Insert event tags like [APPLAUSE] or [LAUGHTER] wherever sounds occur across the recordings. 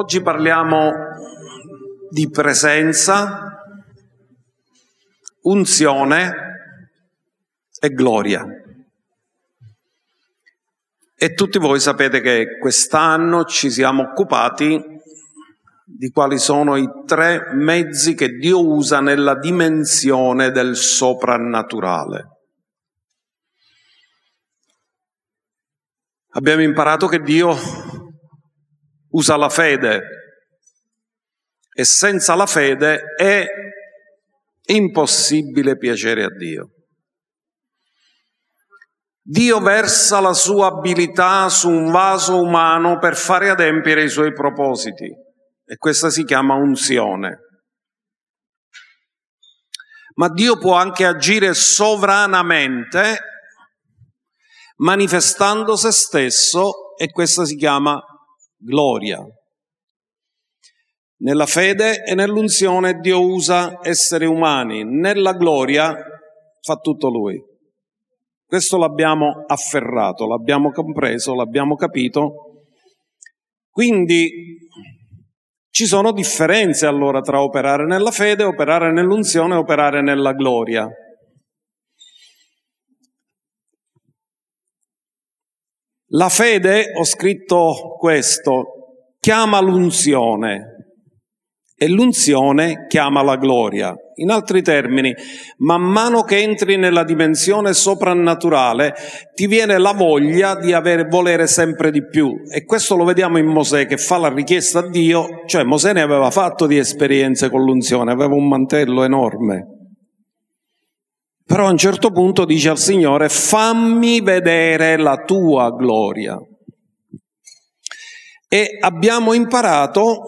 Oggi parliamo di presenza, unzione e gloria. E tutti voi sapete che quest'anno ci siamo occupati di quali sono i tre mezzi che Dio usa nella dimensione del soprannaturale. Abbiamo imparato che Dio usa la fede e senza la fede è impossibile piacere a Dio. Dio versa la sua abilità su un vaso umano per fare adempiere i suoi propositi e questa si chiama unzione. Ma Dio può anche agire sovranamente manifestando se stesso e questa si chiama gloria. Nella fede e nell'unzione Dio usa esseri umani, nella gloria fa tutto Lui. Questo l'abbiamo afferrato, l'abbiamo compreso, l'abbiamo capito. Quindi ci sono differenze allora tra operare nella fede, operare nell'unzione e operare nella gloria. La fede, ho scritto questo, chiama l'unzione e l'unzione chiama la gloria. In altri termini, man mano che entri nella dimensione soprannaturale, ti viene la voglia di avere, volere sempre di più. E questo lo vediamo in Mosè che fa la richiesta a Dio, cioè Mosè ne aveva fatto di esperienze con l'unzione, aveva un mantello enorme. Però a un certo punto dice al Signore, fammi vedere la tua gloria. E abbiamo imparato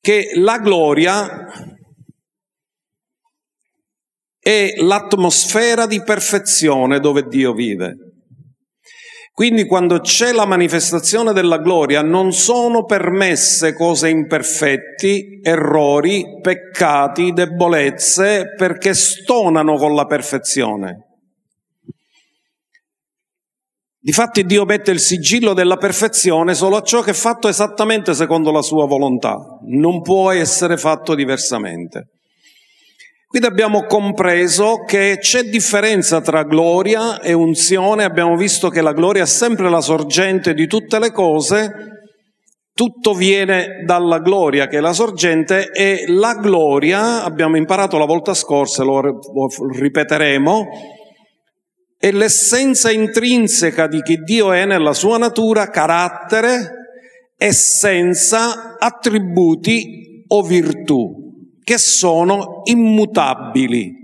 che la gloria è l'atmosfera di perfezione dove Dio vive. Quindi quando c'è la manifestazione della gloria non sono permesse cose imperfetti, errori, peccati, debolezze, perché stonano con la perfezione. Difatti Dio mette il sigillo della perfezione solo a ciò che è fatto esattamente secondo la sua volontà, non può essere fatto diversamente. Quindi abbiamo compreso che c'è differenza tra gloria e unzione, abbiamo visto che la gloria è sempre la sorgente di tutte le cose, tutto viene dalla gloria che è la sorgente e la gloria, abbiamo imparato la volta scorsa, lo ripeteremo, è l'essenza intrinseca di chi Dio è nella sua natura, carattere, essenza, attributi o virtù che sono immutabili.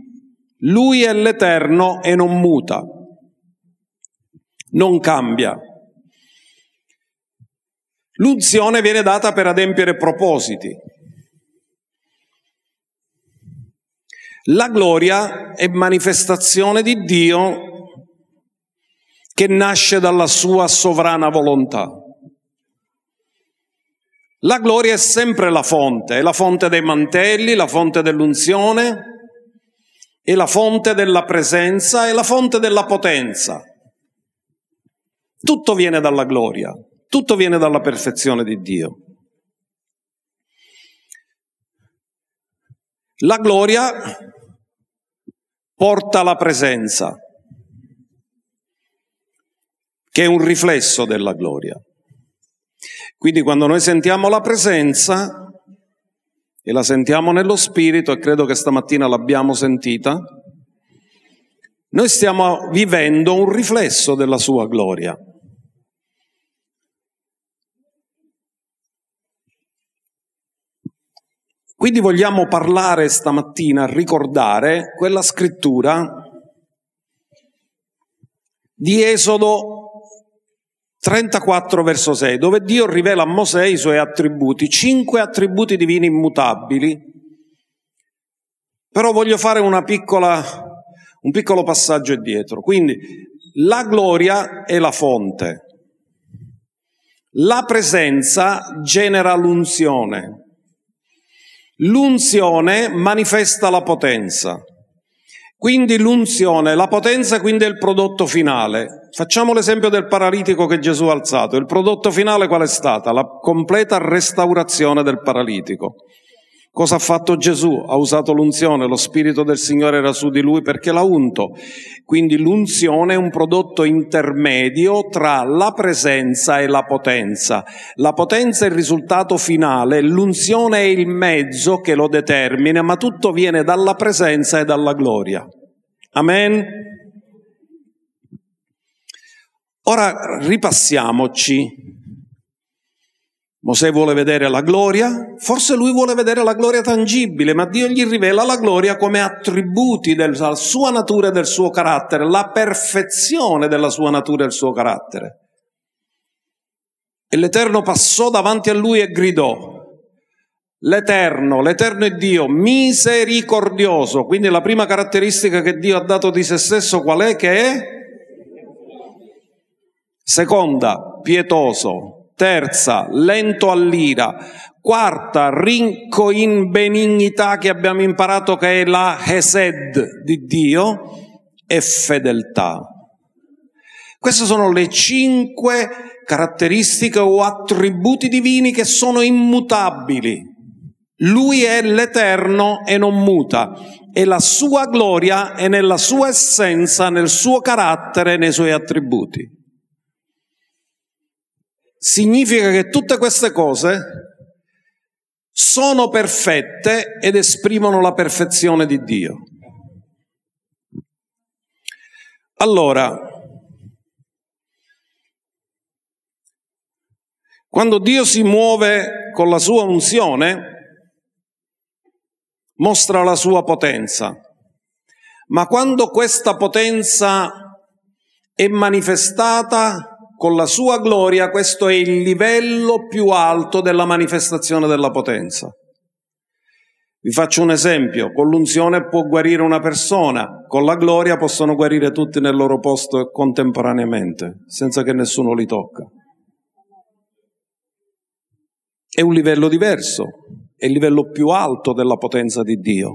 Lui è l'Eterno e non muta, non cambia. L'unzione viene data per adempiere propositi. La gloria è manifestazione di Dio che nasce dalla sua sovrana volontà. La gloria è sempre la fonte, è la fonte dei mantelli, la fonte dell'unzione, è la fonte della presenza, è la fonte della potenza. Tutto viene dalla gloria, tutto viene dalla perfezione di Dio. La gloria porta la presenza, che è un riflesso della gloria. Quindi quando noi sentiamo la presenza e la sentiamo nello spirito, e credo che stamattina l'abbiamo sentita, noi stiamo vivendo un riflesso della sua gloria. Quindi vogliamo parlare stamattina, ricordare quella scrittura di Esodo 34 verso 6, dove Dio rivela a Mosè i suoi attributi, cinque attributi divini immutabili. Però voglio fare una piccola, un piccolo passaggio indietro. Quindi la gloria è la fonte. La presenza genera l'unzione. L'unzione manifesta la potenza. Quindi l'unzione, la potenza quindi è il prodotto finale. Facciamo l'esempio del paralitico che Gesù ha alzato. Il prodotto finale qual è stata? La completa restaurazione del paralitico. Cosa ha fatto Gesù? Ha usato l'unzione, lo Spirito del Signore era su di lui perché l'ha unto. Quindi l'unzione è un prodotto intermedio tra la presenza e la potenza. La potenza è il risultato finale, l'unzione è il mezzo che lo determina, ma tutto viene dalla presenza e dalla gloria. Amen? Ora ripassiamoci Mosè vuole vedere la gloria, forse lui vuole vedere la gloria tangibile, ma Dio gli rivela la gloria come attributi della sua natura e del suo carattere, la perfezione della sua natura e del suo carattere. E l'Eterno passò davanti a lui e gridò, L'Eterno, l'Eterno è Dio, misericordioso. Quindi la prima caratteristica che Dio ha dato di se stesso qual è? Che è? Seconda, pietoso, Terza, lento all'ira. Quarta, rinco in benignità che abbiamo imparato che è la Hesed di Dio e fedeltà. Queste sono le cinque caratteristiche o attributi divini che sono immutabili. Lui è l'Eterno e non muta e la sua gloria è nella sua essenza, nel suo carattere nei suoi attributi significa che tutte queste cose sono perfette ed esprimono la perfezione di Dio. Allora, quando Dio si muove con la sua unzione, mostra la sua potenza, ma quando questa potenza è manifestata con la sua gloria questo è il livello più alto della manifestazione della potenza. Vi faccio un esempio, con l'unzione può guarire una persona, con la gloria possono guarire tutti nel loro posto contemporaneamente, senza che nessuno li tocca. È un livello diverso, è il livello più alto della potenza di Dio.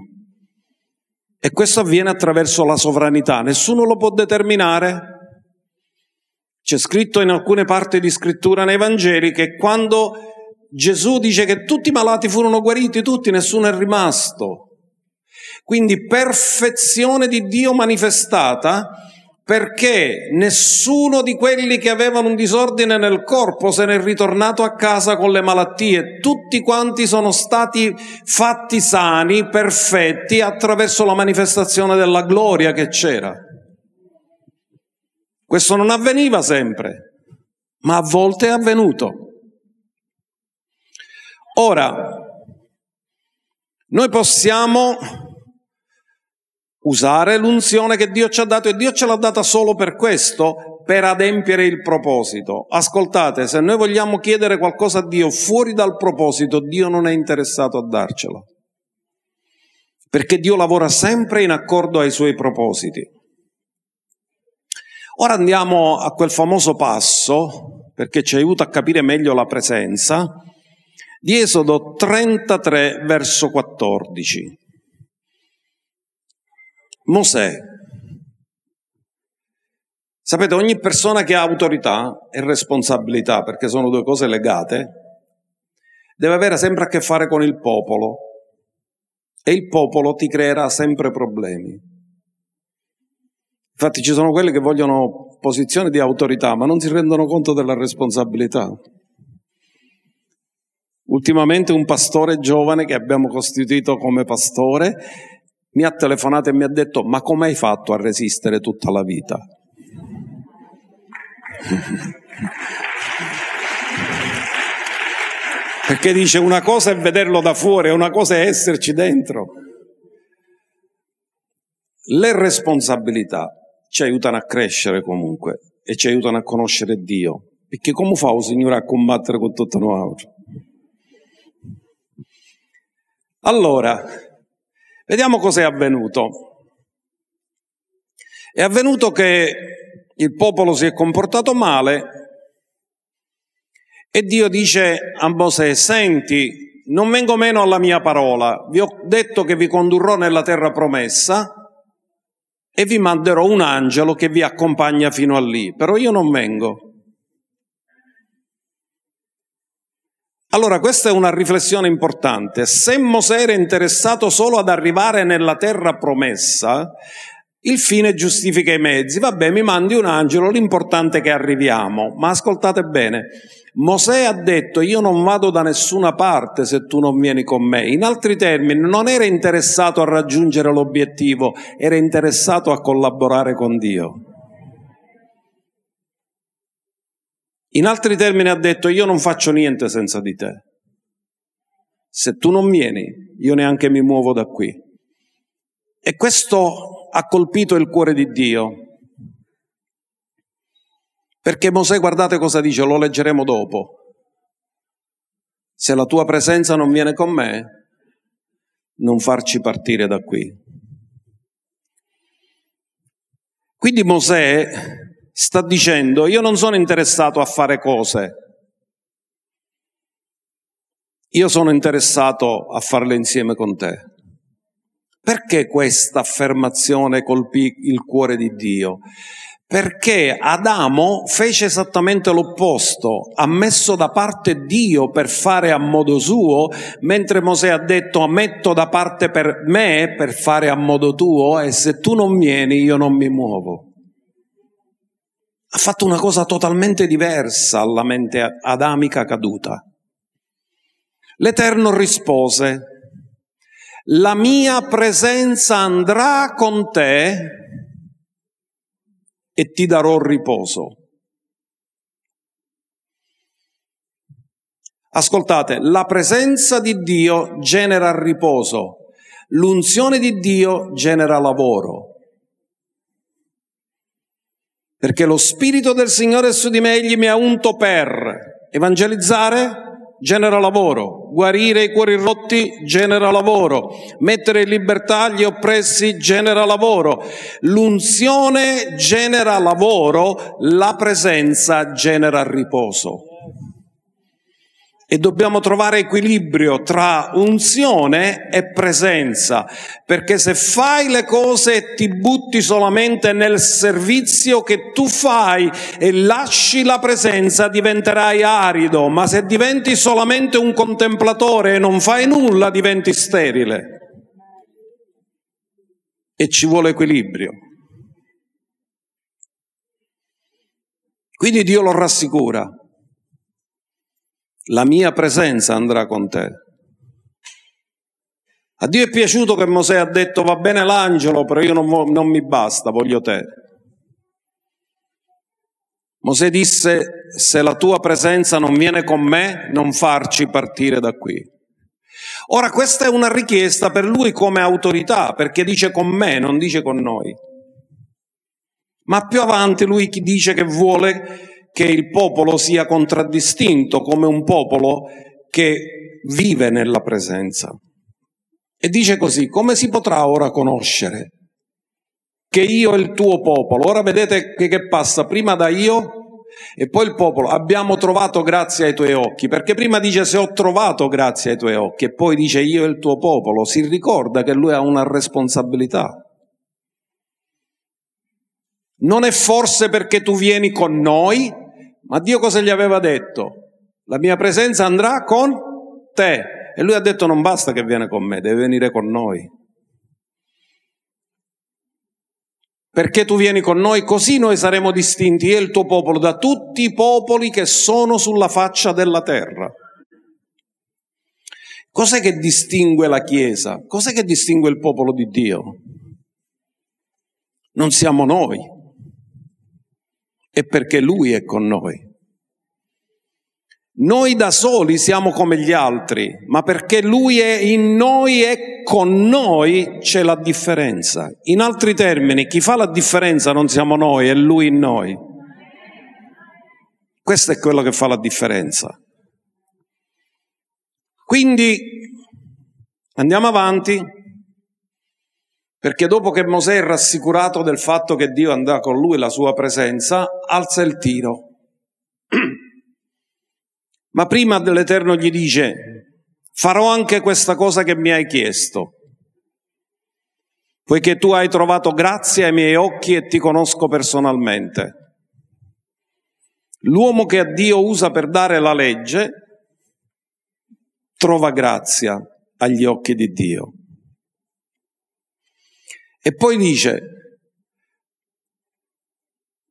E questo avviene attraverso la sovranità, nessuno lo può determinare, c'è scritto in alcune parti di scrittura nei Vangeli che quando Gesù dice che tutti i malati furono guariti, tutti, nessuno è rimasto. Quindi perfezione di Dio manifestata perché nessuno di quelli che avevano un disordine nel corpo se n'è ritornato a casa con le malattie, tutti quanti sono stati fatti sani, perfetti attraverso la manifestazione della gloria che c'era. Questo non avveniva sempre, ma a volte è avvenuto. Ora, noi possiamo usare l'unzione che Dio ci ha dato e Dio ce l'ha data solo per questo, per adempiere il proposito. Ascoltate, se noi vogliamo chiedere qualcosa a Dio fuori dal proposito, Dio non è interessato a darcelo. Perché Dio lavora sempre in accordo ai suoi propositi. Ora andiamo a quel famoso passo, perché ci aiuta a capire meglio la presenza, di Esodo 33 verso 14. Mosè. Sapete, ogni persona che ha autorità e responsabilità, perché sono due cose legate, deve avere sempre a che fare con il popolo e il popolo ti creerà sempre problemi. Infatti ci sono quelli che vogliono posizioni di autorità, ma non si rendono conto della responsabilità. Ultimamente un pastore giovane che abbiamo costituito come pastore mi ha telefonato e mi ha detto ma come hai fatto a resistere tutta la vita? [LAUGHS] Perché dice una cosa è vederlo da fuori, una cosa è esserci dentro. Le responsabilità ci aiutano a crescere comunque e ci aiutano a conoscere Dio. Perché come fa il Signore a combattere con tutto noi? Allora, vediamo cos'è avvenuto. È avvenuto che il popolo si è comportato male e Dio dice a Mosè, senti, non vengo meno alla mia parola, vi ho detto che vi condurrò nella terra promessa, e vi manderò un angelo che vi accompagna fino a lì, però io non vengo. Allora, questa è una riflessione importante. Se Mosè era interessato solo ad arrivare nella terra promessa, il fine giustifica i mezzi. Vabbè, mi mandi un angelo, l'importante è che arriviamo. Ma ascoltate bene, Mosè ha detto io non vado da nessuna parte se tu non vieni con me. In altri termini, non era interessato a raggiungere l'obiettivo, era interessato a collaborare con Dio. In altri termini ha detto io non faccio niente senza di te. Se tu non vieni, io neanche mi muovo da qui. E questo ha colpito il cuore di Dio. Perché Mosè, guardate cosa dice, lo leggeremo dopo. Se la tua presenza non viene con me, non farci partire da qui. Quindi Mosè sta dicendo, io non sono interessato a fare cose, io sono interessato a farle insieme con te. Perché questa affermazione colpì il cuore di Dio? Perché Adamo fece esattamente l'opposto, ha messo da parte Dio per fare a modo suo, mentre Mosè ha detto metto da parte per me per fare a modo tuo e se tu non vieni io non mi muovo. Ha fatto una cosa totalmente diversa alla mente adamica caduta. L'Eterno rispose, la mia presenza andrà con te e ti darò riposo. Ascoltate, la presenza di Dio genera riposo, l'unzione di Dio genera lavoro. Perché lo Spirito del Signore su di me, egli mi ha unto per evangelizzare, genera lavoro, guarire i cuori rotti genera lavoro, mettere in libertà gli oppressi genera lavoro, l'unzione genera lavoro, la presenza genera riposo e dobbiamo trovare equilibrio tra unzione e presenza, perché se fai le cose e ti butti solamente nel servizio che tu fai e lasci la presenza diventerai arido, ma se diventi solamente un contemplatore e non fai nulla diventi sterile. E ci vuole equilibrio. Quindi Dio lo rassicura la mia presenza andrà con te. A Dio è piaciuto che Mosè ha detto va bene l'angelo, però io non, non mi basta, voglio te. Mosè disse se la tua presenza non viene con me, non farci partire da qui. Ora questa è una richiesta per lui come autorità, perché dice con me, non dice con noi. Ma più avanti lui dice che vuole che il popolo sia contraddistinto come un popolo che vive nella presenza. E dice così, come si potrà ora conoscere che io e il tuo popolo, ora vedete che, che passa prima da io e poi il popolo, abbiamo trovato grazie ai tuoi occhi, perché prima dice se ho trovato grazie ai tuoi occhi e poi dice io e il tuo popolo, si ricorda che lui ha una responsabilità. Non è forse perché tu vieni con noi ma Dio cosa gli aveva detto? La mia presenza andrà con te. E lui ha detto non basta che viene con me, deve venire con noi. Perché tu vieni con noi, così noi saremo distinti, io e il tuo popolo, da tutti i popoli che sono sulla faccia della terra. Cos'è che distingue la Chiesa? Cos'è che distingue il popolo di Dio? Non siamo noi, è perché Lui è con noi. Noi da soli siamo come gli altri, ma perché Lui è in noi e con noi c'è la differenza. In altri termini, chi fa la differenza non siamo noi, è Lui in noi. Questo è quello che fa la differenza. Quindi andiamo avanti. Perché dopo che Mosè è rassicurato del fatto che Dio andrà con lui, la sua presenza, alza il tiro. [CLEARS THROAT] Ma prima dell'Eterno gli dice, farò anche questa cosa che mi hai chiesto. poiché tu hai trovato grazia ai miei occhi e ti conosco personalmente. L'uomo che a Dio usa per dare la legge trova grazia agli occhi di Dio. E poi dice,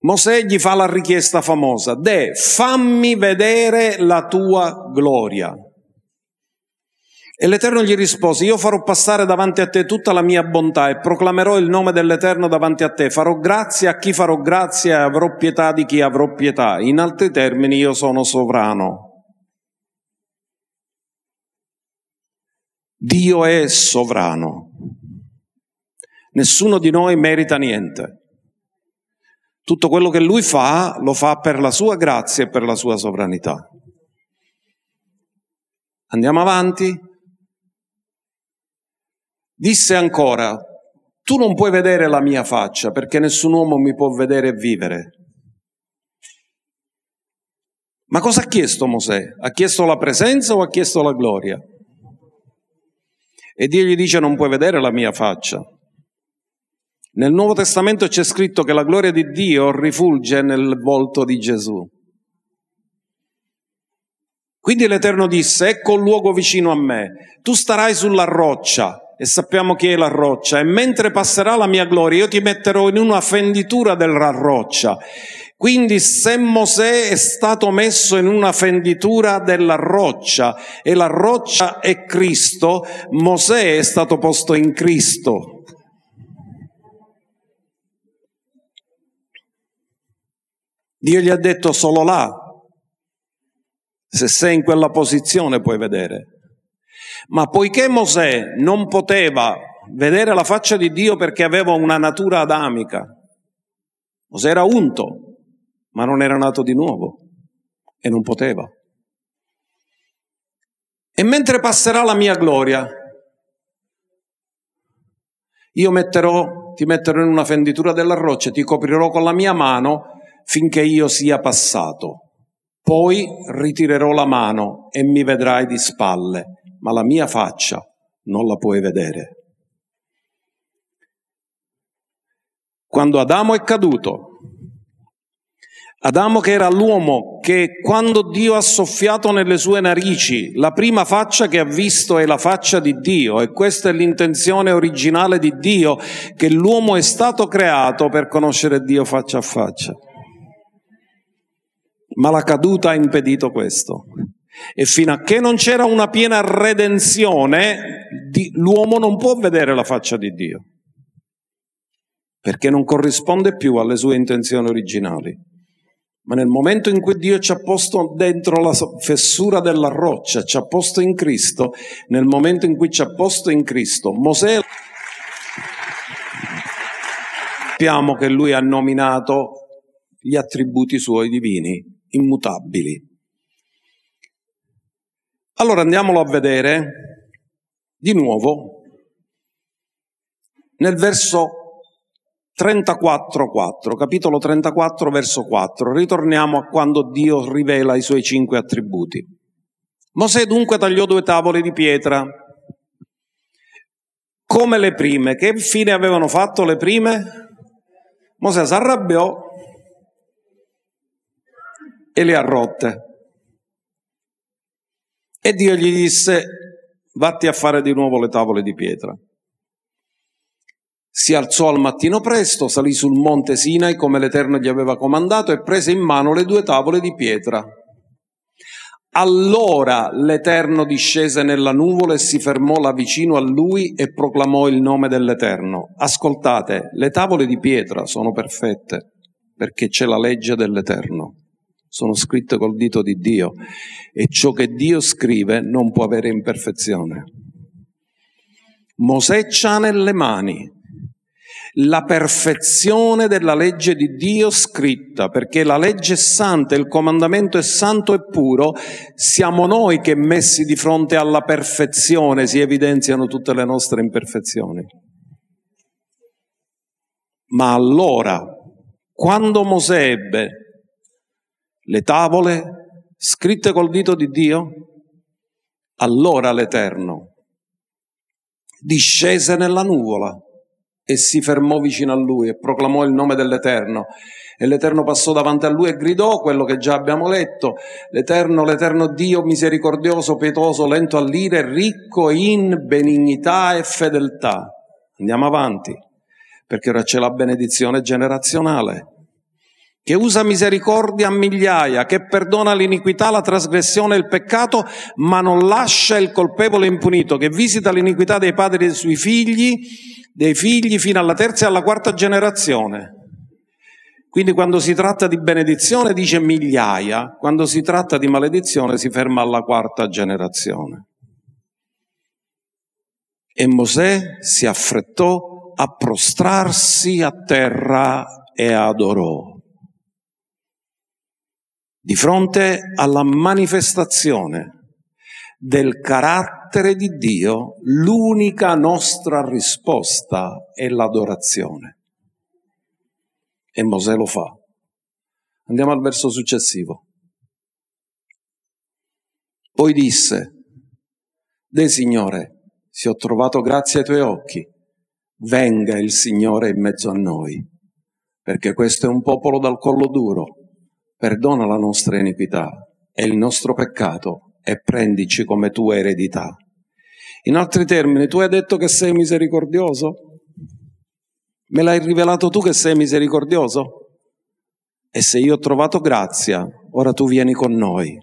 Mosè gli fa la richiesta famosa, De, fammi vedere la tua gloria. E l'Eterno gli rispose, io farò passare davanti a te tutta la mia bontà e proclamerò il nome dell'Eterno davanti a te. Farò grazia a chi farò grazia e avrò pietà di chi avrò pietà. In altri termini, io sono sovrano. Dio è sovrano. Nessuno di noi merita niente. Tutto quello che lui fa lo fa per la sua grazia e per la sua sovranità. Andiamo avanti. Disse ancora, tu non puoi vedere la mia faccia perché nessun uomo mi può vedere e vivere. Ma cosa ha chiesto Mosè? Ha chiesto la presenza o ha chiesto la gloria? E Dio gli dice non puoi vedere la mia faccia. Nel Nuovo Testamento c'è scritto che la gloria di Dio rifulge nel volto di Gesù. Quindi l'Eterno disse, ecco il luogo vicino a me, tu starai sulla roccia, e sappiamo chi è la roccia, e mentre passerà la mia gloria io ti metterò in una fenditura della roccia. Quindi se Mosè è stato messo in una fenditura della roccia e la roccia è Cristo, Mosè è stato posto in Cristo. Dio gli ha detto solo là, se sei in quella posizione puoi vedere. Ma poiché Mosè non poteva vedere la faccia di Dio perché aveva una natura adamica, Mosè era unto, ma non era nato di nuovo e non poteva. E mentre passerà la mia gloria, io metterò, ti metterò in una fenditura della roccia, ti coprirò con la mia mano finché io sia passato. Poi ritirerò la mano e mi vedrai di spalle ma la mia faccia non la puoi vedere. Quando Adamo è caduto, Adamo che era l'uomo che quando Dio ha soffiato nelle sue narici, la prima faccia che ha visto è la faccia di Dio e questa è l'intenzione originale di Dio, che l'uomo è stato creato per conoscere Dio faccia a faccia. Ma la caduta ha impedito questo. E fino a che non c'era una piena redenzione, l'uomo non può vedere la faccia di Dio, perché non corrisponde più alle sue intenzioni originali. Ma nel momento in cui Dio ci ha posto dentro la fessura della roccia, ci ha posto in Cristo, nel momento in cui ci ha posto in Cristo, Mosè sappiamo che lui ha nominato gli attributi suoi divini, immutabili. Allora andiamolo a vedere di nuovo nel verso 34.4, capitolo 34, verso 4. Ritorniamo a quando Dio rivela i suoi cinque attributi. Mosè dunque tagliò due tavole di pietra, come le prime. Che fine avevano fatto le prime? Mosè si arrabbiò e le ha rotte. E Dio gli disse, vatti a fare di nuovo le tavole di pietra. Si alzò al mattino presto, salì sul monte Sinai come l'Eterno gli aveva comandato e prese in mano le due tavole di pietra. Allora l'Eterno discese nella nuvola e si fermò là vicino a lui e proclamò il nome dell'Eterno. Ascoltate, le tavole di pietra sono perfette perché c'è la legge dell'Eterno sono scritte col dito di Dio e ciò che Dio scrive non può avere imperfezione. Mosè c'ha nelle mani la perfezione della legge di Dio scritta, perché la legge è santa, il comandamento è santo e puro, siamo noi che messi di fronte alla perfezione si evidenziano tutte le nostre imperfezioni. Ma allora, quando Mosè ebbe le tavole scritte col dito di Dio? Allora l'Eterno discese nella nuvola e si fermò vicino a lui e proclamò il nome dell'Eterno. E l'Eterno passò davanti a lui e gridò quello che già abbiamo letto, l'Eterno, l'Eterno Dio misericordioso, pietoso, lento all'ire, ricco in benignità e fedeltà. Andiamo avanti, perché ora c'è la benedizione generazionale, che usa misericordia a migliaia, che perdona l'iniquità, la trasgressione e il peccato, ma non lascia il colpevole impunito, che visita l'iniquità dei padri sui figli, dei figli fino alla terza e alla quarta generazione. Quindi quando si tratta di benedizione dice migliaia, quando si tratta di maledizione si ferma alla quarta generazione. E Mosè si affrettò a prostrarsi a terra e adorò. Di fronte alla manifestazione del carattere di Dio, l'unica nostra risposta è l'adorazione. E Mosè lo fa. Andiamo al verso successivo. Poi disse, De Signore, se ho trovato grazia ai tuoi occhi, venga il Signore in mezzo a noi, perché questo è un popolo dal collo duro, perdona la nostra iniquità e il nostro peccato e prendici come tua eredità. In altri termini, tu hai detto che sei misericordioso? Me l'hai rivelato tu che sei misericordioso? E se io ho trovato grazia, ora tu vieni con noi,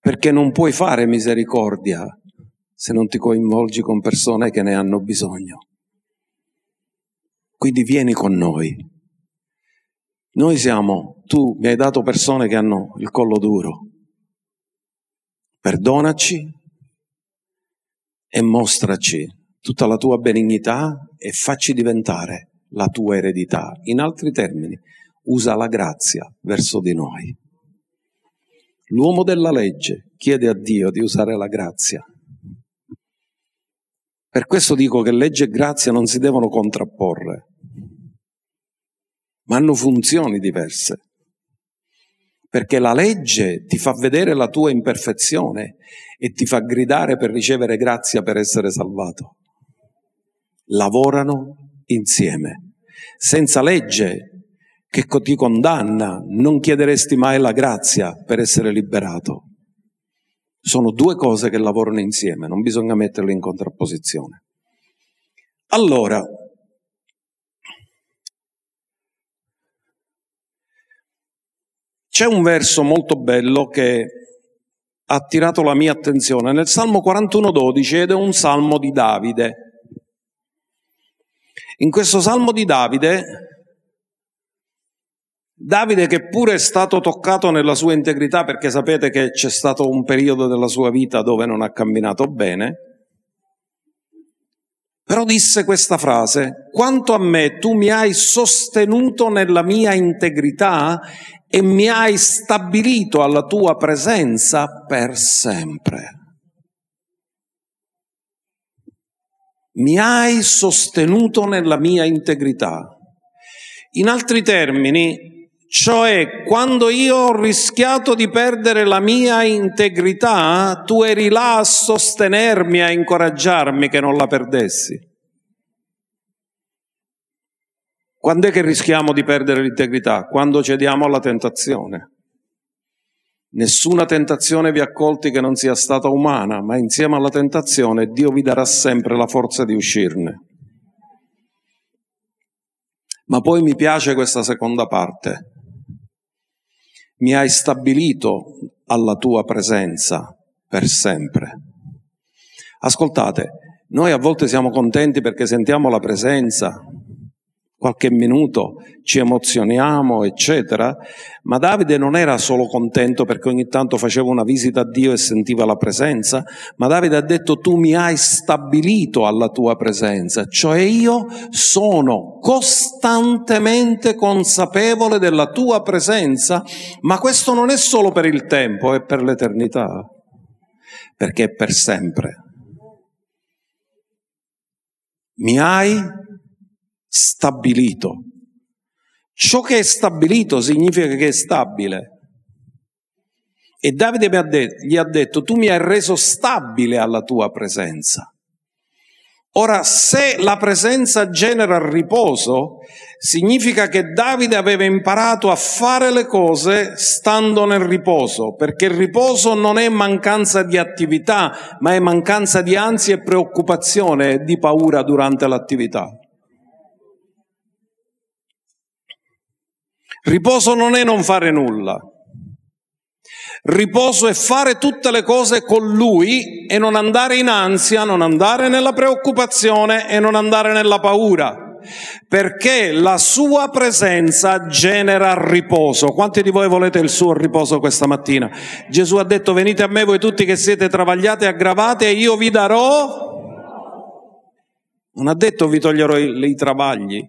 perché non puoi fare misericordia se non ti coinvolgi con persone che ne hanno bisogno. Quindi vieni con noi. Noi siamo, tu mi hai dato persone che hanno il collo duro. Perdonaci e mostraci tutta la tua benignità e facci diventare la tua eredità. In altri termini, usa la grazia verso di noi. L'uomo della legge chiede a Dio di usare la grazia. Per questo dico che legge e grazia non si devono contrapporre, ma hanno funzioni diverse. Perché la legge ti fa vedere la tua imperfezione e ti fa gridare per ricevere grazia per essere salvato lavorano insieme. Senza legge che ti condanna non chiederesti mai la grazia per essere liberato. Sono due cose che lavorano insieme, non bisogna metterle in contrapposizione. Allora, c'è un verso molto bello che ha attirato la mia attenzione nel Salmo 41,12 ed è un salmo di Davide. In questo salmo di Davide, Davide che pure è stato toccato nella sua integrità perché sapete che c'è stato un periodo della sua vita dove non ha camminato bene, però disse questa frase, quanto a me tu mi hai sostenuto nella mia integrità e mi hai stabilito alla tua presenza per sempre. mi hai sostenuto nella mia integrità. In altri termini, cioè quando io ho rischiato di perdere la mia integrità, tu eri là a sostenermi, a incoraggiarmi che non la perdessi. Quando è che rischiamo di perdere l'integrità? Quando cediamo alla tentazione. Nessuna tentazione vi accolti che non sia stata umana, ma insieme alla tentazione Dio vi darà sempre la forza di uscirne. Ma poi mi piace questa seconda parte. Mi hai stabilito alla tua presenza per sempre. Ascoltate, noi a volte siamo contenti perché sentiamo la presenza, qualche minuto ci emozioniamo, eccetera, ma Davide non era solo contento perché ogni tanto faceva una visita a Dio e sentiva la presenza, ma Davide ha detto tu mi hai stabilito alla tua presenza, cioè io sono costantemente consapevole della tua presenza, ma questo non è solo per il tempo, è per l'eternità, perché è per sempre. Mi hai stabilito. Ciò che è stabilito significa che è stabile. E Davide gli ha detto, tu mi hai reso stabile alla tua presenza. Ora, se la presenza genera riposo, significa che Davide aveva imparato a fare le cose stando nel riposo, perché il riposo non è mancanza di attività, ma è mancanza di ansia e preoccupazione e di paura durante l'attività. Riposo non è non fare nulla. Riposo è fare tutte le cose con Lui e non andare in ansia, non andare nella preoccupazione e non andare nella paura, perché la Sua presenza genera riposo. Quanti di voi volete il suo riposo questa mattina? Gesù ha detto venite a me voi tutti che siete travagliati e aggravati e io vi darò... Non ha detto vi toglierò i, i travagli,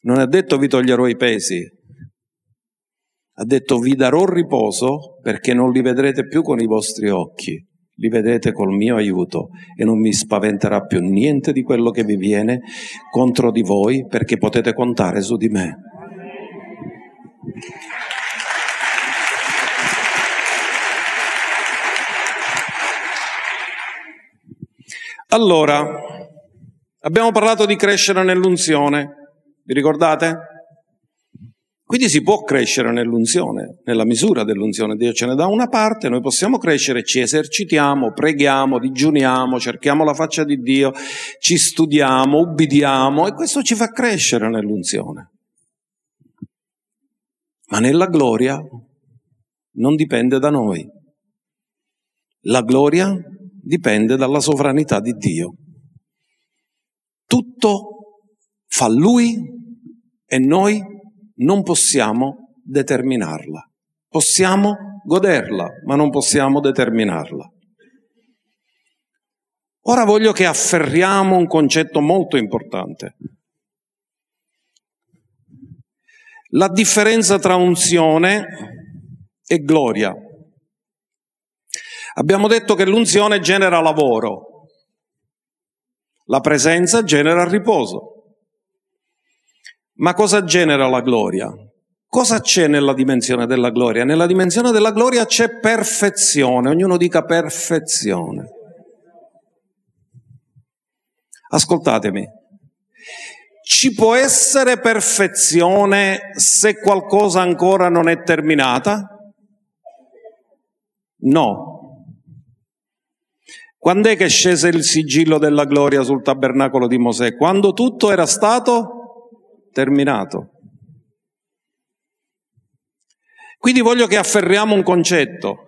non ha detto vi toglierò i pesi, ha detto vi darò riposo perché non li vedrete più con i vostri occhi, li vedrete col mio aiuto e non mi spaventerà più niente di quello che vi viene contro di voi perché potete contare su di me. Allora, abbiamo parlato di crescere nell'unzione, vi ricordate? Quindi si può crescere nell'unzione, nella misura dell'unzione. Dio ce ne dà una parte, noi possiamo crescere, ci esercitiamo, preghiamo, digiuniamo, cerchiamo la faccia di Dio, ci studiamo, ubbidiamo e questo ci fa crescere nell'unzione. Ma nella gloria non dipende da noi. La gloria dipende dalla sovranità di Dio. Tutto fa Lui e noi non possiamo determinarla. Possiamo goderla, ma non possiamo determinarla. Ora voglio che afferriamo un concetto molto importante. La differenza tra unzione e gloria. Abbiamo detto che l'unzione genera lavoro, la presenza genera riposo. Ma cosa genera la gloria? Cosa c'è nella dimensione della gloria? Nella dimensione della gloria c'è perfezione, ognuno dica perfezione. Ascoltatemi, ci può essere perfezione se qualcosa ancora non è terminata? No. Quando è che scese il sigillo della gloria sul tabernacolo di Mosè? Quando tutto era stato terminato. Quindi voglio che afferriamo un concetto.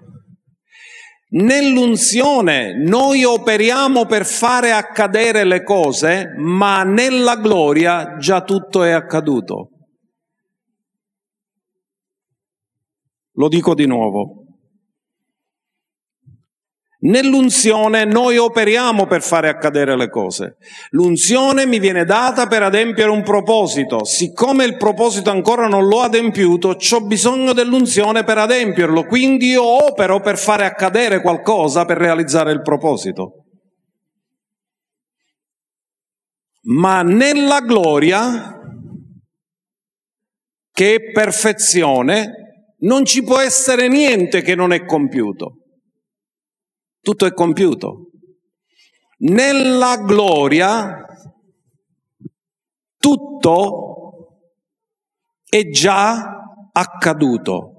Nell'unzione noi operiamo per fare accadere le cose, ma nella gloria già tutto è accaduto. Lo dico di nuovo. Nell'unzione noi operiamo per fare accadere le cose. L'unzione mi viene data per adempiere un proposito. Siccome il proposito ancora non l'ho adempiuto, ho bisogno dell'unzione per adempierlo. Quindi io opero per fare accadere qualcosa per realizzare il proposito. Ma nella gloria, che è perfezione, non ci può essere niente che non è compiuto. Tutto è compiuto. Nella gloria tutto è già accaduto.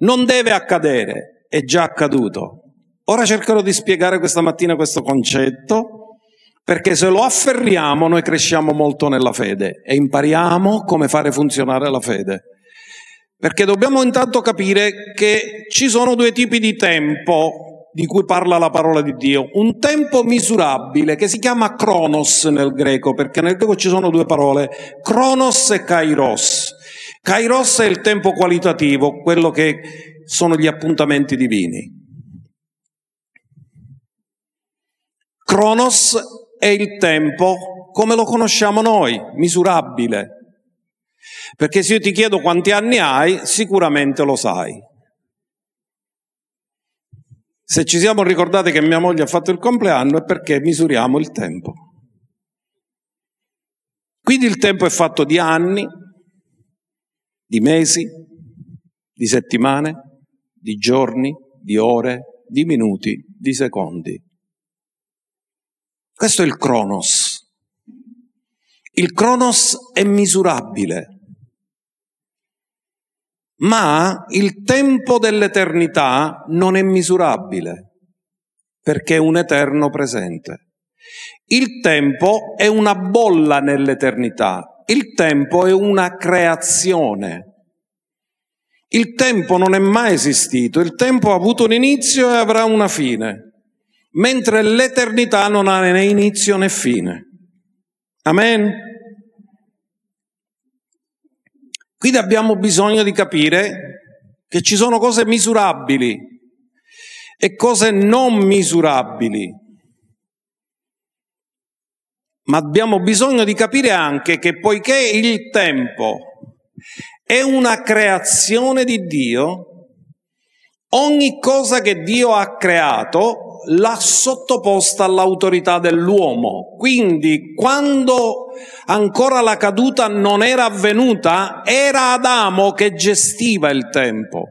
Non deve accadere, è già accaduto. Ora cercherò di spiegare questa mattina questo concetto, perché se lo afferriamo noi cresciamo molto nella fede e impariamo come fare funzionare la fede. Perché dobbiamo intanto capire che ci sono due tipi di tempo di cui parla la parola di Dio. Un tempo misurabile che si chiama Kronos nel greco, perché nel greco ci sono due parole, Kronos e Kairos. Kairos è il tempo qualitativo, quello che sono gli appuntamenti divini. Kronos è il tempo come lo conosciamo noi, misurabile, perché se io ti chiedo quanti anni hai, sicuramente lo sai. Se ci siamo ricordati che mia moglie ha fatto il compleanno è perché misuriamo il tempo. Quindi il tempo è fatto di anni, di mesi, di settimane, di giorni, di ore, di minuti, di secondi. Questo è il Cronos. Il Cronos è misurabile, ma il tempo dell'eternità non è misurabile, perché è un eterno presente. Il tempo è una bolla nell'eternità, il tempo è una creazione. Il tempo non è mai esistito, il tempo ha avuto un inizio e avrà una fine, mentre l'eternità non ha né inizio né fine. Amen? Quindi abbiamo bisogno di capire che ci sono cose misurabili e cose non misurabili. Ma abbiamo bisogno di capire anche che poiché il tempo è una creazione di Dio, ogni cosa che Dio ha creato l'ha sottoposta all'autorità dell'uomo. Quindi quando ancora la caduta non era avvenuta, era Adamo che gestiva il tempo.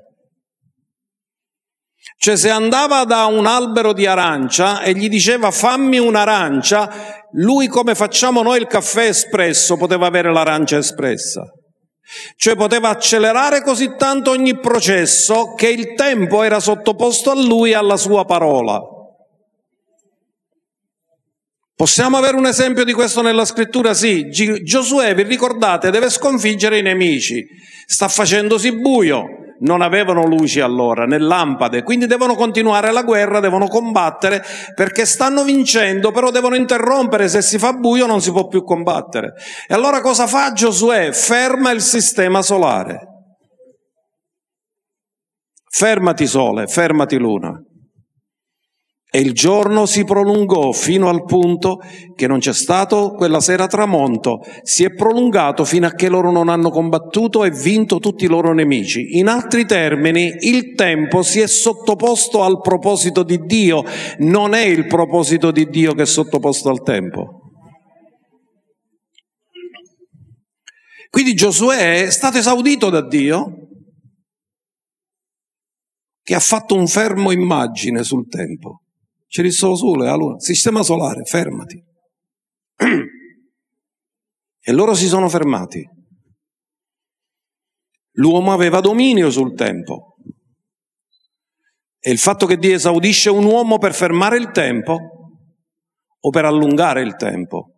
Cioè se andava da un albero di arancia e gli diceva fammi un'arancia, lui come facciamo noi il caffè espresso poteva avere l'arancia espressa. Cioè poteva accelerare così tanto ogni processo che il tempo era sottoposto a lui e alla sua parola. Possiamo avere un esempio di questo nella scrittura? Sì, Giosuè, vi ricordate, deve sconfiggere i nemici. Sta facendosi buio, non avevano luci allora, né lampade, quindi devono continuare la guerra, devono combattere perché stanno vincendo, però devono interrompere, se si fa buio non si può più combattere. E allora cosa fa Giosuè? Ferma il sistema solare. Fermati sole, fermati luna. E il giorno si prolungò fino al punto che non c'è stato quella sera tramonto, si è prolungato fino a che loro non hanno combattuto e vinto tutti i loro nemici. In altri termini, il tempo si è sottoposto al proposito di Dio, non è il proposito di Dio che è sottoposto al tempo. Quindi Giosuè è stato esaudito da Dio, che ha fatto un fermo immagine sul tempo. C'è il sole, la luna, sistema solare, fermati. [CLEARS THROAT] E loro si sono fermati. L'uomo aveva dominio sul tempo. E il fatto che Dio esaudisce un uomo per fermare il tempo o per allungare il tempo.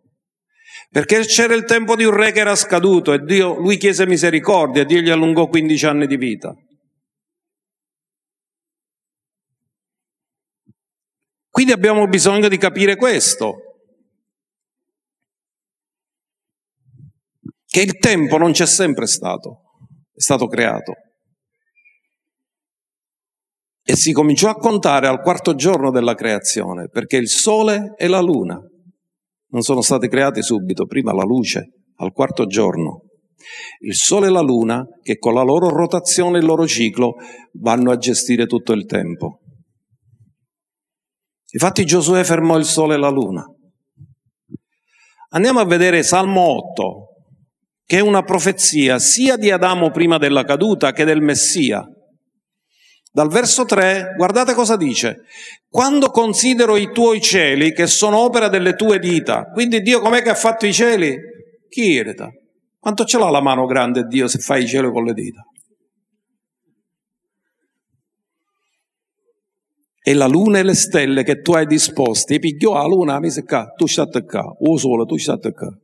Perché c'era il tempo di un re che era scaduto e Dio, lui chiese misericordia e Dio gli allungò 15 anni di vita. Quindi abbiamo bisogno di capire questo, che il tempo non c'è sempre stato, è stato creato. E si cominciò a contare al quarto giorno della creazione, perché il sole e la luna non sono stati creati subito, prima la luce, al quarto giorno. Il sole e la luna, che con la loro rotazione e il loro ciclo vanno a gestire tutto il tempo. Infatti Giosuè fermò il sole e la luna. Andiamo a vedere Salmo 8, che è una profezia sia di Adamo prima della caduta che del Messia. Dal verso 3, guardate cosa dice. Quando considero i tuoi cieli, che sono opera delle tue dita, quindi Dio com'è che ha fatto i cieli? Chi irrita? Quanto ce l'ha la mano grande Dio se fa i cieli con le dita? E la luna e le stelle che tu hai disposte, pigliò la luna e mise qua, tu stai qua, o sole, tu stai qua.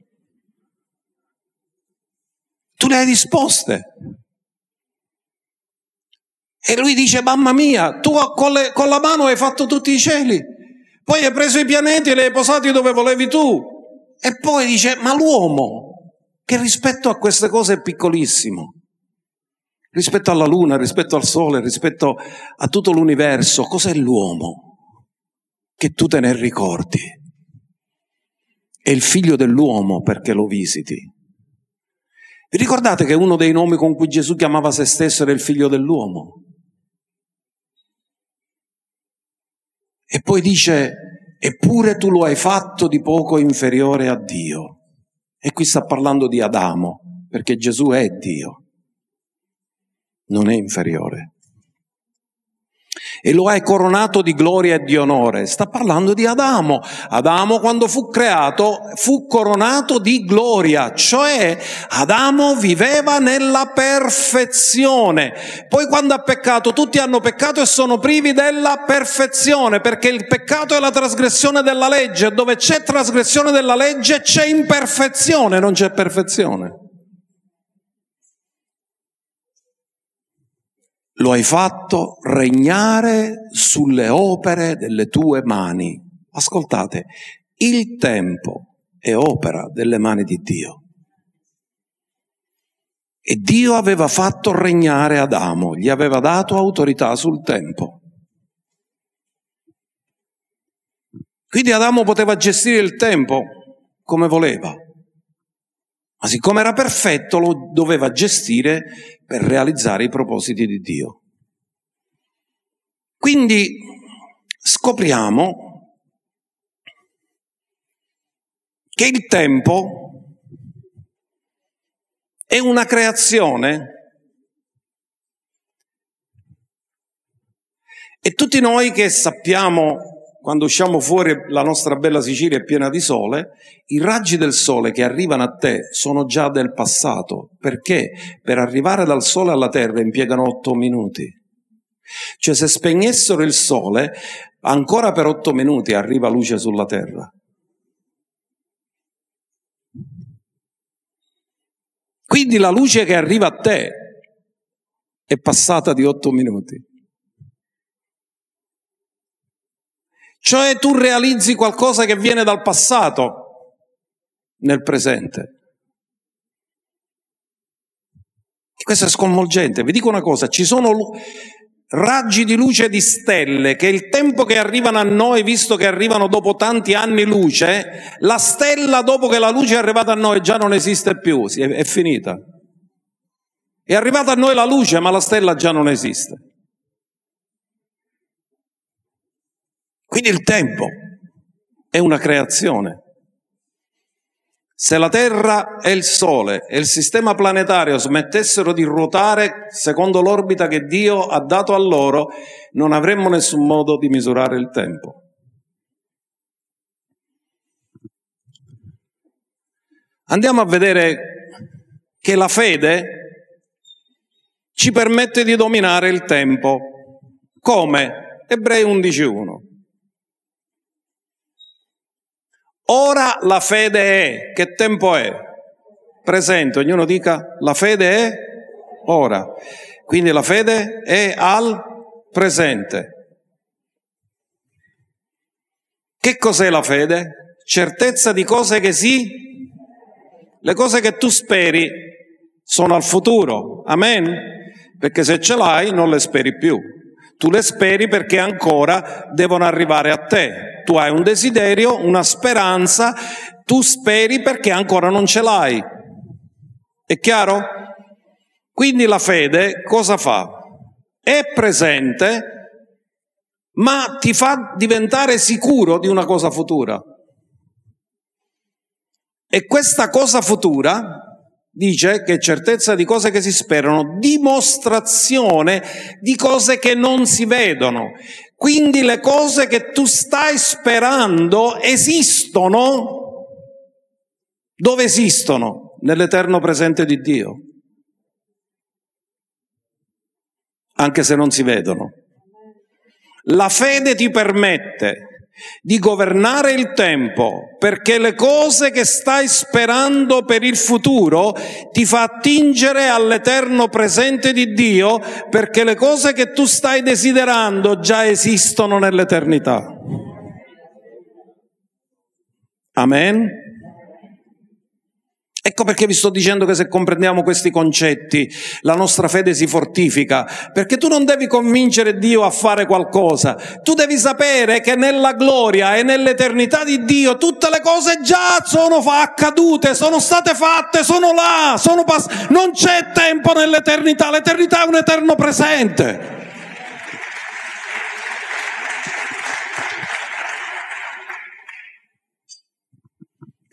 Tu le hai disposte. E lui dice, mamma mia, tu con, le, con la mano hai fatto tutti i cieli, poi hai preso i pianeti e li hai posati dove volevi tu. E poi dice, ma l'uomo, che rispetto a queste cose è piccolissimo rispetto alla luna, rispetto al sole, rispetto a tutto l'universo, cos'è l'uomo? Che tu te ne ricordi. È il figlio dell'uomo perché lo visiti. Vi ricordate che uno dei nomi con cui Gesù chiamava se stesso era il figlio dell'uomo? E poi dice, eppure tu lo hai fatto di poco inferiore a Dio. E qui sta parlando di Adamo, perché Gesù è Dio non è inferiore. e lo hai coronato di gloria e di onore. Sta parlando di Adamo. Adamo quando fu creato fu coronato di gloria, cioè Adamo viveva nella perfezione. Poi quando ha peccato tutti hanno peccato e sono privi della perfezione, perché il peccato è la trasgressione della legge, dove c'è trasgressione della legge c'è imperfezione, non c'è perfezione. Lo hai fatto regnare sulle opere delle tue mani. Ascoltate, il tempo è opera delle mani di Dio. E Dio aveva fatto regnare Adamo, gli aveva dato autorità sul tempo. Quindi Adamo poteva gestire il tempo come voleva, ma siccome era perfetto lo doveva gestire per realizzare i propositi di Dio. Quindi scopriamo che il tempo è una creazione e tutti noi che sappiamo quando usciamo fuori la nostra bella Sicilia è piena di sole, i raggi del sole che arrivano a te sono già del passato, perché per arrivare dal sole alla terra impiegano otto minuti. Cioè se spegnessero il sole, ancora per otto minuti arriva luce sulla terra. Quindi la luce che arriva a te è passata di otto minuti. Cioè tu realizzi qualcosa che viene dal passato nel presente. Questo è sconvolgente. Vi dico una cosa, ci sono raggi di luce di stelle che il tempo che arrivano a noi, visto che arrivano dopo tanti anni luce, la stella dopo che la luce è arrivata a noi già non esiste più, è finita. È arrivata a noi la luce, ma la stella già non esiste. Quindi il tempo è una creazione. Se la Terra e il Sole e il sistema planetario smettessero di ruotare secondo l'orbita che Dio ha dato a loro, non avremmo nessun modo di misurare il tempo. Andiamo a vedere che la fede ci permette di dominare il tempo. Come? Ebrei 11.1. Ora la fede è, che tempo è? Presente, ognuno dica la fede è ora. Quindi la fede è al presente. Che cos'è la fede? Certezza di cose che sì, le cose che tu speri sono al futuro. Amen? Perché se ce l'hai non le speri più. Tu le speri perché ancora devono arrivare a te tu hai un desiderio, una speranza, tu speri perché ancora non ce l'hai. È chiaro? Quindi la fede cosa fa? È presente, ma ti fa diventare sicuro di una cosa futura. E questa cosa futura dice che certezza di cose che si sperano, dimostrazione di cose che non si vedono. Quindi le cose che tu stai sperando esistono. Dove esistono? Nell'eterno presente di Dio. Anche se non si vedono. La fede ti permette di governare il tempo, perché le cose che stai sperando per il futuro ti fa attingere all'eterno presente di Dio, perché le cose che tu stai desiderando già esistono nell'eternità. Amen. Ecco perché vi sto dicendo che se comprendiamo questi concetti la nostra fede si fortifica, perché tu non devi convincere Dio a fare qualcosa, tu devi sapere che nella gloria e nell'eternità di Dio tutte le cose già sono accadute, sono state fatte, sono là, sono pass- non c'è tempo nell'eternità, l'eternità è un eterno presente.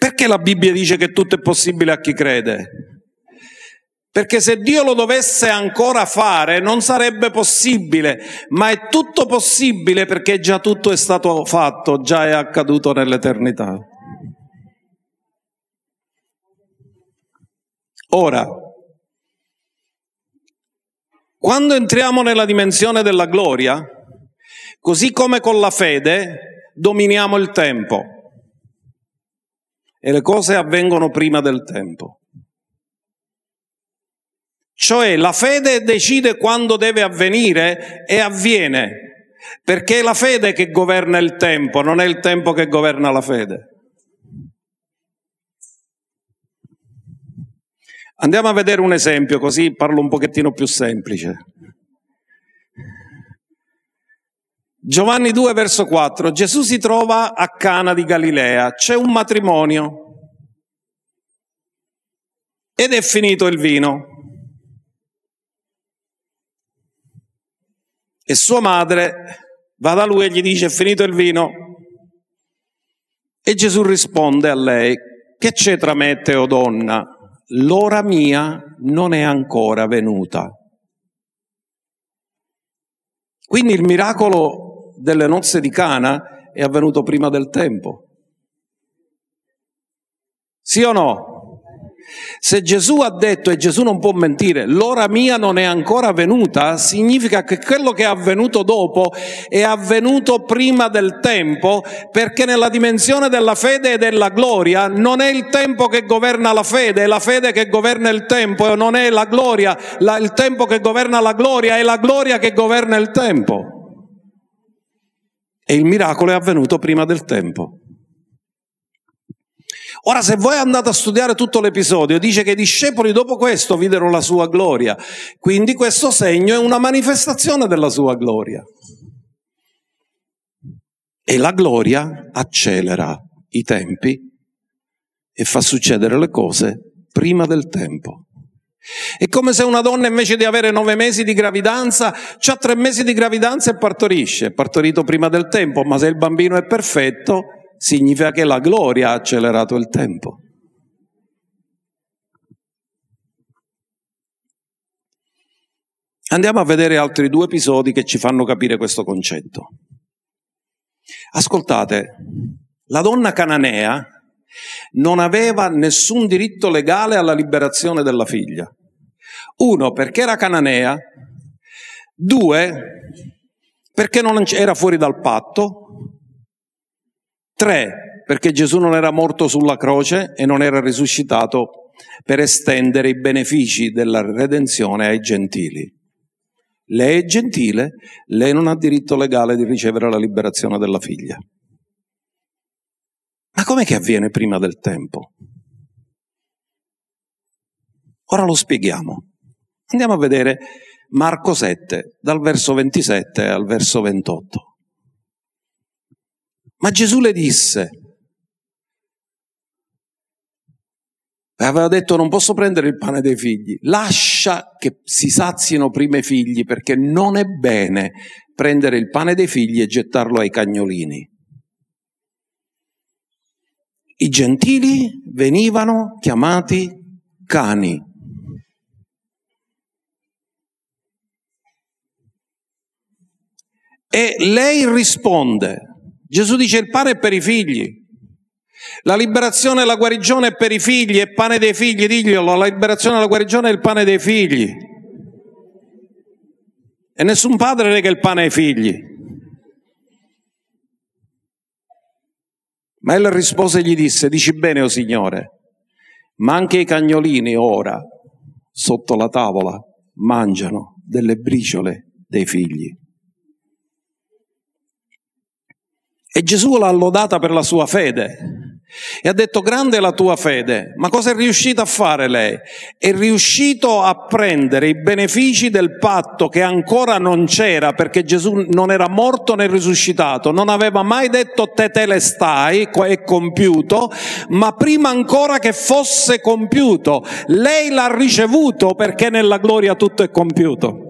Perché la Bibbia dice che tutto è possibile a chi crede? Perché se Dio lo dovesse ancora fare non sarebbe possibile, ma è tutto possibile perché già tutto è stato fatto, già è accaduto nell'eternità. Ora, quando entriamo nella dimensione della gloria, così come con la fede, dominiamo il tempo e le cose avvengono prima del tempo. Cioè la fede decide quando deve avvenire e avviene, perché è la fede che governa il tempo, non è il tempo che governa la fede. Andiamo a vedere un esempio, così parlo un pochettino più semplice. Giovanni 2 verso 4, Gesù si trova a Cana di Galilea, c'è un matrimonio ed è finito il vino. E sua madre va da lui e gli dice è finito il vino. E Gesù risponde a lei, che c'è tra me e te, o donna? L'ora mia non è ancora venuta. Quindi il miracolo delle nozze di Cana è avvenuto prima del tempo. Sì o no? Se Gesù ha detto, e Gesù non può mentire, l'ora mia non è ancora venuta, significa che quello che è avvenuto dopo è avvenuto prima del tempo, perché nella dimensione della fede e della gloria non è il tempo che governa la fede, è la fede che governa il tempo, e non è la gloria, la, il tempo che governa la gloria, è la gloria che governa il tempo. E il miracolo è avvenuto prima del tempo. Ora, se voi andate a studiare tutto l'episodio, dice che i discepoli dopo questo videro la sua gloria. Quindi questo segno è una manifestazione della sua gloria. E la gloria accelera i tempi e fa succedere le cose prima del tempo. È come se una donna invece di avere nove mesi di gravidanza, ha tre mesi di gravidanza e partorisce. È partorito prima del tempo, ma se il bambino è perfetto, significa che la gloria ha accelerato il tempo. Andiamo a vedere altri due episodi che ci fanno capire questo concetto. Ascoltate, la donna cananea non aveva nessun diritto legale alla liberazione della figlia. Uno, perché era cananea. Due, perché non era fuori dal patto. Tre, perché Gesù non era morto sulla croce e non era risuscitato per estendere i benefici della redenzione ai gentili. Lei è gentile, lei non ha diritto legale di ricevere la liberazione della figlia. Ma com'è che avviene prima del tempo? Ora lo spieghiamo. Andiamo a vedere Marco 7, dal verso 27 al verso 28. Ma Gesù le disse, aveva detto non posso prendere il pane dei figli, lascia che si sazino prima i figli perché non è bene prendere il pane dei figli e gettarlo ai cagnolini. I gentili venivano chiamati cani. E lei risponde, Gesù dice il pane è per i figli. La liberazione e la guarigione è per i figli, è pane dei figli, diglielo, la liberazione e la guarigione è il pane dei figli. E nessun padre rega il pane ai figli. Ma ella rispose e gli disse, dici bene, o oh Signore, ma anche i cagnolini ora, sotto la tavola, mangiano delle briciole dei figli. E Gesù l'ha lodata per la sua fede. E ha detto grande è la tua fede, ma cosa è riuscito a fare lei? È riuscito a prendere i benefici del patto che ancora non c'era perché Gesù non era morto né risuscitato, non aveva mai detto te te le stai, è compiuto, ma prima ancora che fosse compiuto, lei l'ha ricevuto perché nella gloria tutto è compiuto.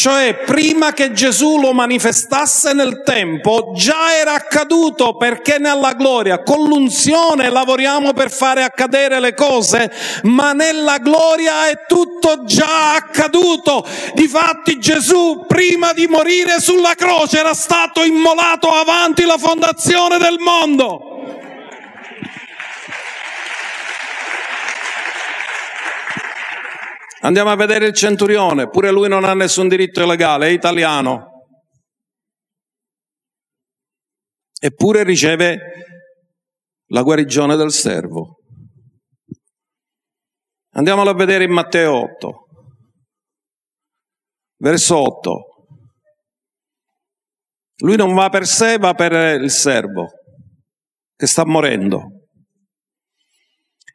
Cioè, prima che Gesù lo manifestasse nel tempo, già era accaduto perché nella gloria, con l'unzione lavoriamo per fare accadere le cose, ma nella gloria è tutto già accaduto. Difatti Gesù, prima di morire sulla croce, era stato immolato avanti la fondazione del mondo. Andiamo a vedere il centurione, pure lui non ha nessun diritto legale, è italiano. Eppure riceve la guarigione del servo. Andiamolo a vedere in Matteo 8, verso 8. Lui non va per sé, va per il servo che sta morendo.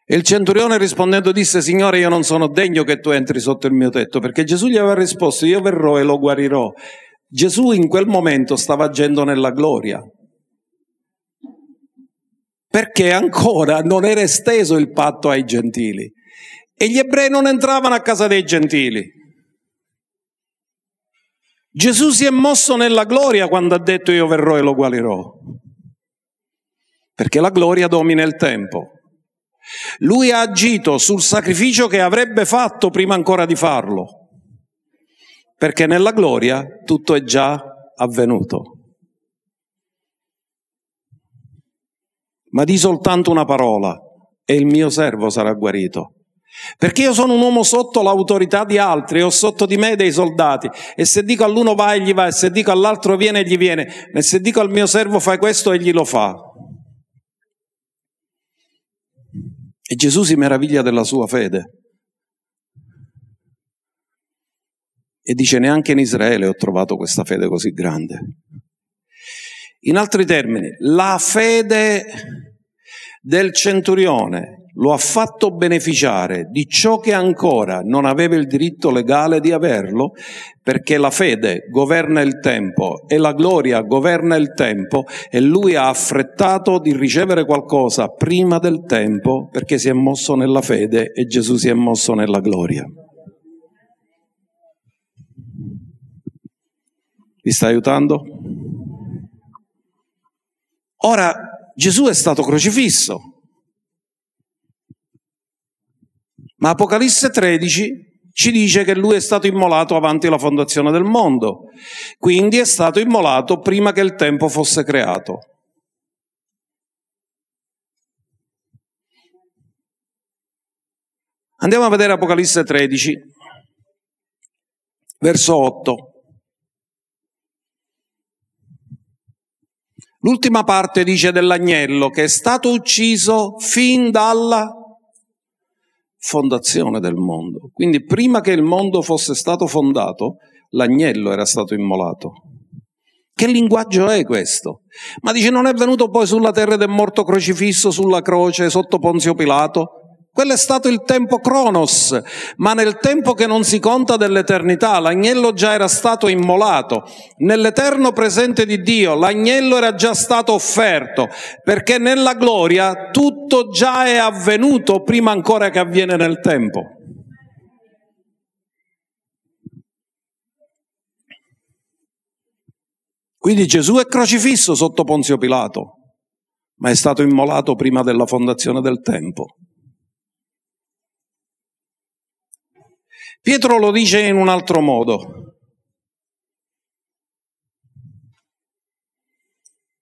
E il centurione rispondendo disse, Signore, io non sono degno che tu entri sotto il mio tetto, perché Gesù gli aveva risposto, io verrò e lo guarirò. Gesù in quel momento stava agendo nella gloria, perché ancora non era esteso il patto ai gentili e gli ebrei non entravano a casa dei gentili. Gesù si è mosso nella gloria quando ha detto io verrò e lo guarirò, perché la gloria domina il tempo. Lui ha agito sul sacrificio che avrebbe fatto prima ancora di farlo, perché nella gloria tutto è già avvenuto. Ma di soltanto una parola e il mio servo sarà guarito. Perché io sono un uomo sotto l'autorità di altri, ho sotto di me dei soldati, e se dico all'uno va, egli va, e se dico all'altro viene, egli viene, e se dico al mio servo fai questo, egli lo fa. E Gesù si meraviglia della sua fede. E dice neanche in Israele ho trovato questa fede così grande. In altri termini, la fede del centurione lo ha fatto beneficiare di ciò che ancora non aveva il diritto legale di averlo, perché la fede governa il tempo e la gloria governa il tempo e lui ha affrettato di ricevere qualcosa prima del tempo perché si è mosso nella fede e Gesù si è mosso nella gloria. Vi sta aiutando? Ora Gesù è stato crocifisso Ma Apocalisse 13 ci dice che lui è stato immolato avanti la fondazione del mondo, quindi è stato immolato prima che il tempo fosse creato. Andiamo a vedere Apocalisse 13, verso 8. L'ultima parte dice dell'agnello che è stato ucciso fin dalla fondazione del mondo. Quindi prima che il mondo fosse stato fondato, l'agnello era stato immolato. Che linguaggio è questo? Ma dice non è venuto poi sulla terra ed è morto crocifisso sulla croce sotto Ponzio Pilato? Quello è stato il tempo Cronos, ma nel tempo che non si conta dell'eternità, l'agnello già era stato immolato. Nell'eterno presente di Dio, l'agnello era già stato offerto, perché nella gloria tutto già è avvenuto prima ancora che avviene nel tempo. Quindi Gesù è crocifisso sotto Ponzio Pilato, ma è stato immolato prima della fondazione del tempo. Pietro lo dice in un altro modo.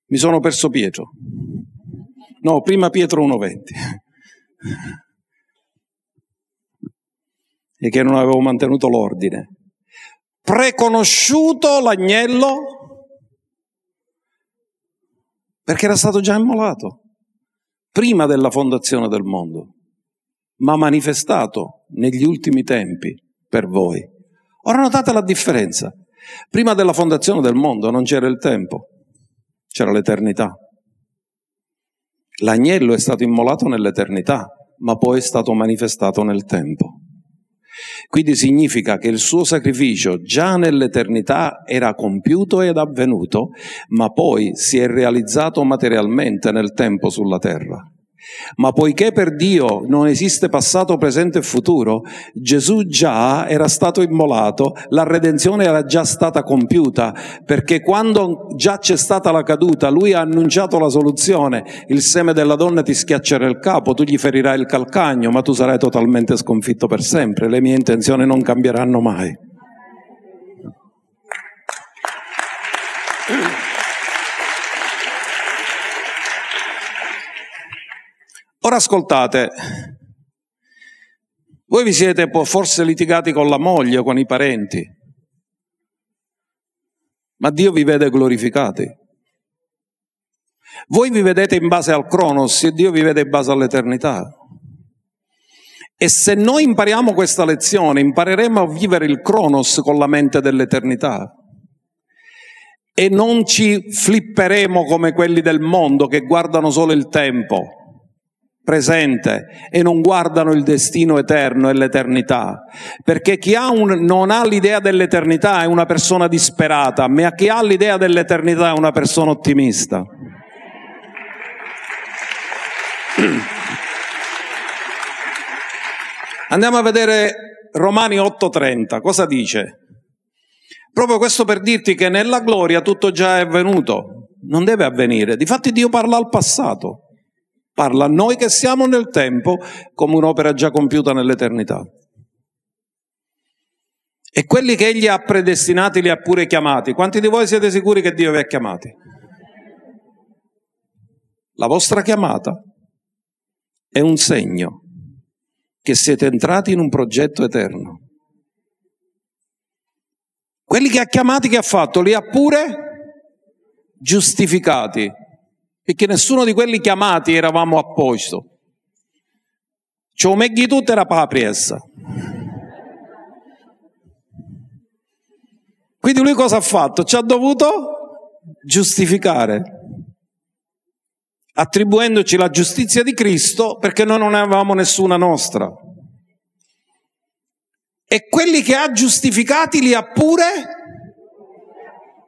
Mi sono perso Pietro. No, prima Pietro 1.20. E che non avevo mantenuto l'ordine. Preconosciuto l'agnello perché era stato già immolato prima della fondazione del mondo, ma manifestato negli ultimi tempi per voi. Ora notate la differenza. Prima della fondazione del mondo non c'era il tempo, c'era l'eternità. L'agnello è stato immolato nell'eternità, ma poi è stato manifestato nel tempo. Quindi significa che il suo sacrificio già nell'eternità era compiuto ed avvenuto, ma poi si è realizzato materialmente nel tempo sulla terra. Ma poiché per Dio non esiste passato, presente e futuro, Gesù già era stato immolato, la redenzione era già stata compiuta, perché quando già c'è stata la caduta, lui ha annunciato la soluzione, il seme della donna ti schiaccerà il capo, tu gli ferirai il calcagno, ma tu sarai totalmente sconfitto per sempre, le mie intenzioni non cambieranno mai. Ora ascoltate, voi vi siete forse litigati con la moglie o con i parenti, ma Dio vi vede glorificati. Voi vi vedete in base al Cronos e Dio vi vede in base all'eternità. E se noi impariamo questa lezione, impareremo a vivere il Cronos con la mente dell'eternità. E non ci flipperemo come quelli del mondo che guardano solo il tempo presente e non guardano il destino eterno e l'eternità. Perché chi ha un, non ha l'idea dell'eternità è una persona disperata, ma chi ha l'idea dell'eternità è una persona ottimista. Andiamo a vedere Romani 8:30, cosa dice? Proprio questo per dirti che nella gloria tutto già è avvenuto, non deve avvenire. Difatti Dio parla al passato parla a noi che siamo nel tempo come un'opera già compiuta nell'eternità. E quelli che egli ha predestinati li ha pure chiamati. Quanti di voi siete sicuri che Dio vi ha chiamati? La vostra chiamata è un segno che siete entrati in un progetto eterno. Quelli che ha chiamati, che ha fatto? Li ha pure giustificati che nessuno di quelli chiamati eravamo a posto. Ci meghi tutto era papriessa. Quindi lui cosa ha fatto? Ci ha dovuto giustificare, attribuendoci la giustizia di Cristo perché noi non avevamo nessuna nostra. E quelli che ha giustificati li ha pure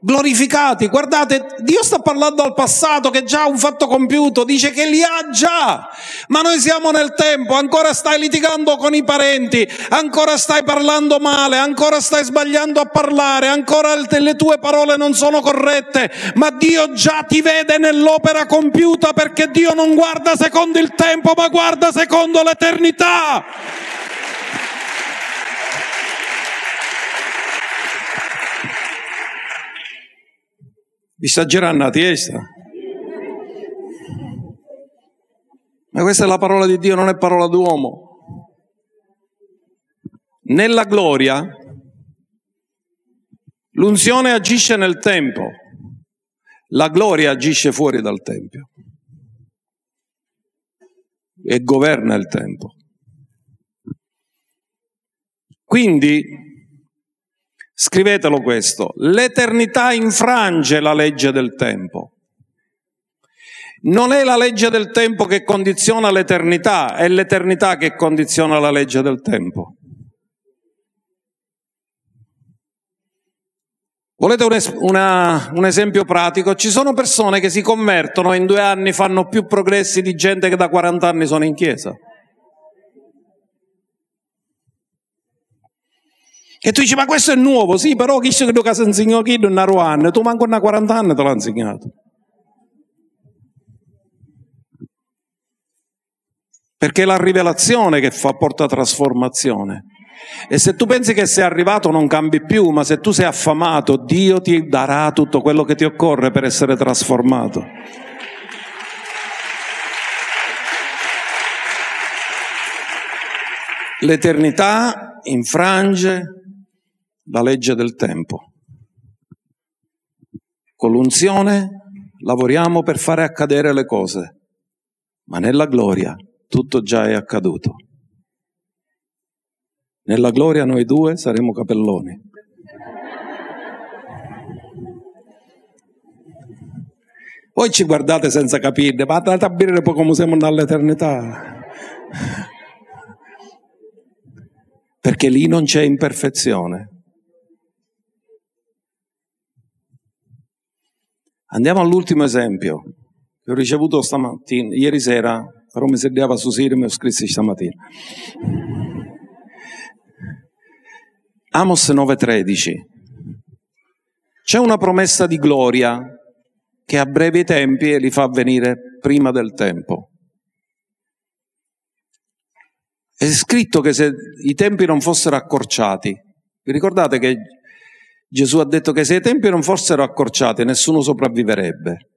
glorificati. Guardate, Dio sta parlando al passato che è già un fatto compiuto, dice che li ha già, ma noi siamo nel tempo, ancora stai litigando con i parenti, ancora stai parlando male, ancora stai sbagliando a parlare, ancora le tue parole non sono corrette, ma Dio già ti vede nell'opera compiuta perché Dio non guarda secondo il tempo, ma guarda secondo l'eternità. Vi sta girando la testa? Ma questa è la parola di Dio, non è parola d'uomo. Nella gloria l'unzione agisce nel tempo, la gloria agisce fuori dal Tempio e governa il tempo. Quindi Scrivetelo questo, l'eternità infrange la legge del tempo. Non è la legge del tempo che condiziona l'eternità, è l'eternità che condiziona la legge del tempo. Volete un, es- una, un, esempio pratico? Ci sono persone che si convertono e in due anni fanno più progressi di gente che da 40 anni sono in chiesa. E tu dici, ma questo è nuovo, sì, però chi che tu si insegna chi non ha anni, tu manco una 40 anni te l'ha insegnato. Perché è la rivelazione che fa, porta trasformazione. E se tu pensi che sei arrivato non cambi più, ma se tu sei affamato, Dio ti darà tutto quello che ti occorre per essere trasformato. L'eternità infrange la legge del tempo. Con l'unzione lavoriamo per fare accadere le cose, ma nella gloria tutto già è accaduto. Nella gloria noi due saremo capelloni. Voi ci guardate senza capire, ma andate a bere poi come siamo nell'eternità. Perché lì non c'è imperfezione. Andiamo all'ultimo esempio, che ho ricevuto stamattina, ieri sera, però mi serviva su Siri e ho scritto stamattina. Amos 9:13. C'è una promessa di gloria che a brevi tempi li fa venire prima del tempo. È scritto che se i tempi non fossero accorciati, vi ricordate che Gesù ha detto che se i tempi non fossero accorciati nessuno sopravviverebbe.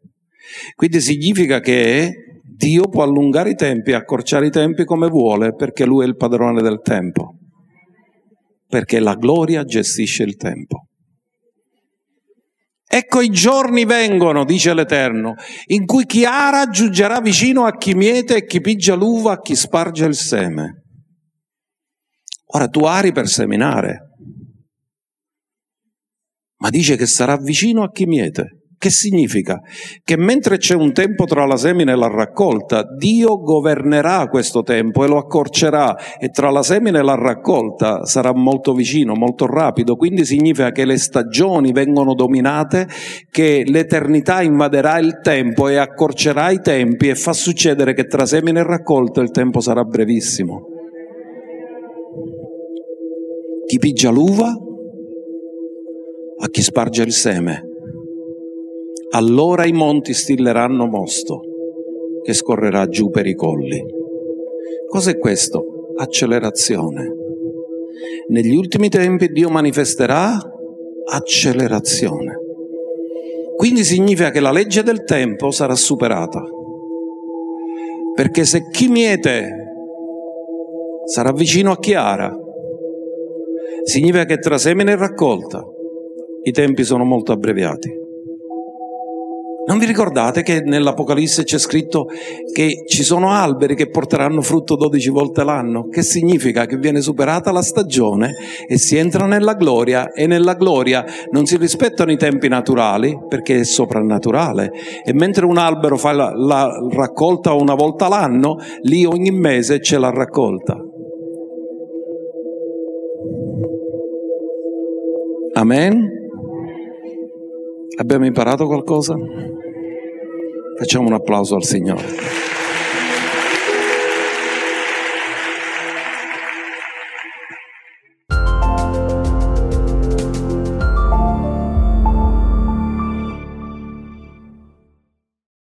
Quindi significa che Dio può allungare i tempi accorciare i tempi come vuole perché Lui è il padrone del tempo. Perché la gloria gestisce il tempo. Ecco i giorni vengono, dice l'Eterno, in cui chi ara giungerà vicino a chi miete e chi pigia l'uva a chi sparge il seme. Ora tu ari per seminare, ma dice che sarà vicino a chi miete. Che significa? Che mentre c'è un tempo tra la semina e la raccolta, Dio governerà questo tempo e lo accorcerà e tra la semina e la raccolta sarà molto vicino, molto rapido. Quindi significa che le stagioni vengono dominate, che l'eternità invaderà il tempo e accorcerà i tempi e fa succedere che tra semina e raccolta il tempo sarà brevissimo. Chi pigia l'uva a chi sparge il seme. Allora i monti stilleranno mosto che scorrerà giù per i colli. Cos'è questo? Accelerazione. Negli ultimi tempi Dio manifesterà accelerazione. Quindi significa che la legge del tempo sarà superata. Perché se chi miete sarà vicino a chi ara, significa che tra semine e raccolta i tempi sono molto abbreviati. Non vi ricordate che nell'Apocalisse c'è scritto che ci sono alberi che porteranno frutto 12 volte l'anno? Che significa che viene superata la stagione e si entra nella gloria e nella gloria non si rispettano i tempi naturali perché è soprannaturale e mentre un albero fa la, la raccolta una volta l'anno, lì ogni mese c'è la raccolta. Amen? Abbiamo imparato qualcosa? Facciamo un applauso al Signore.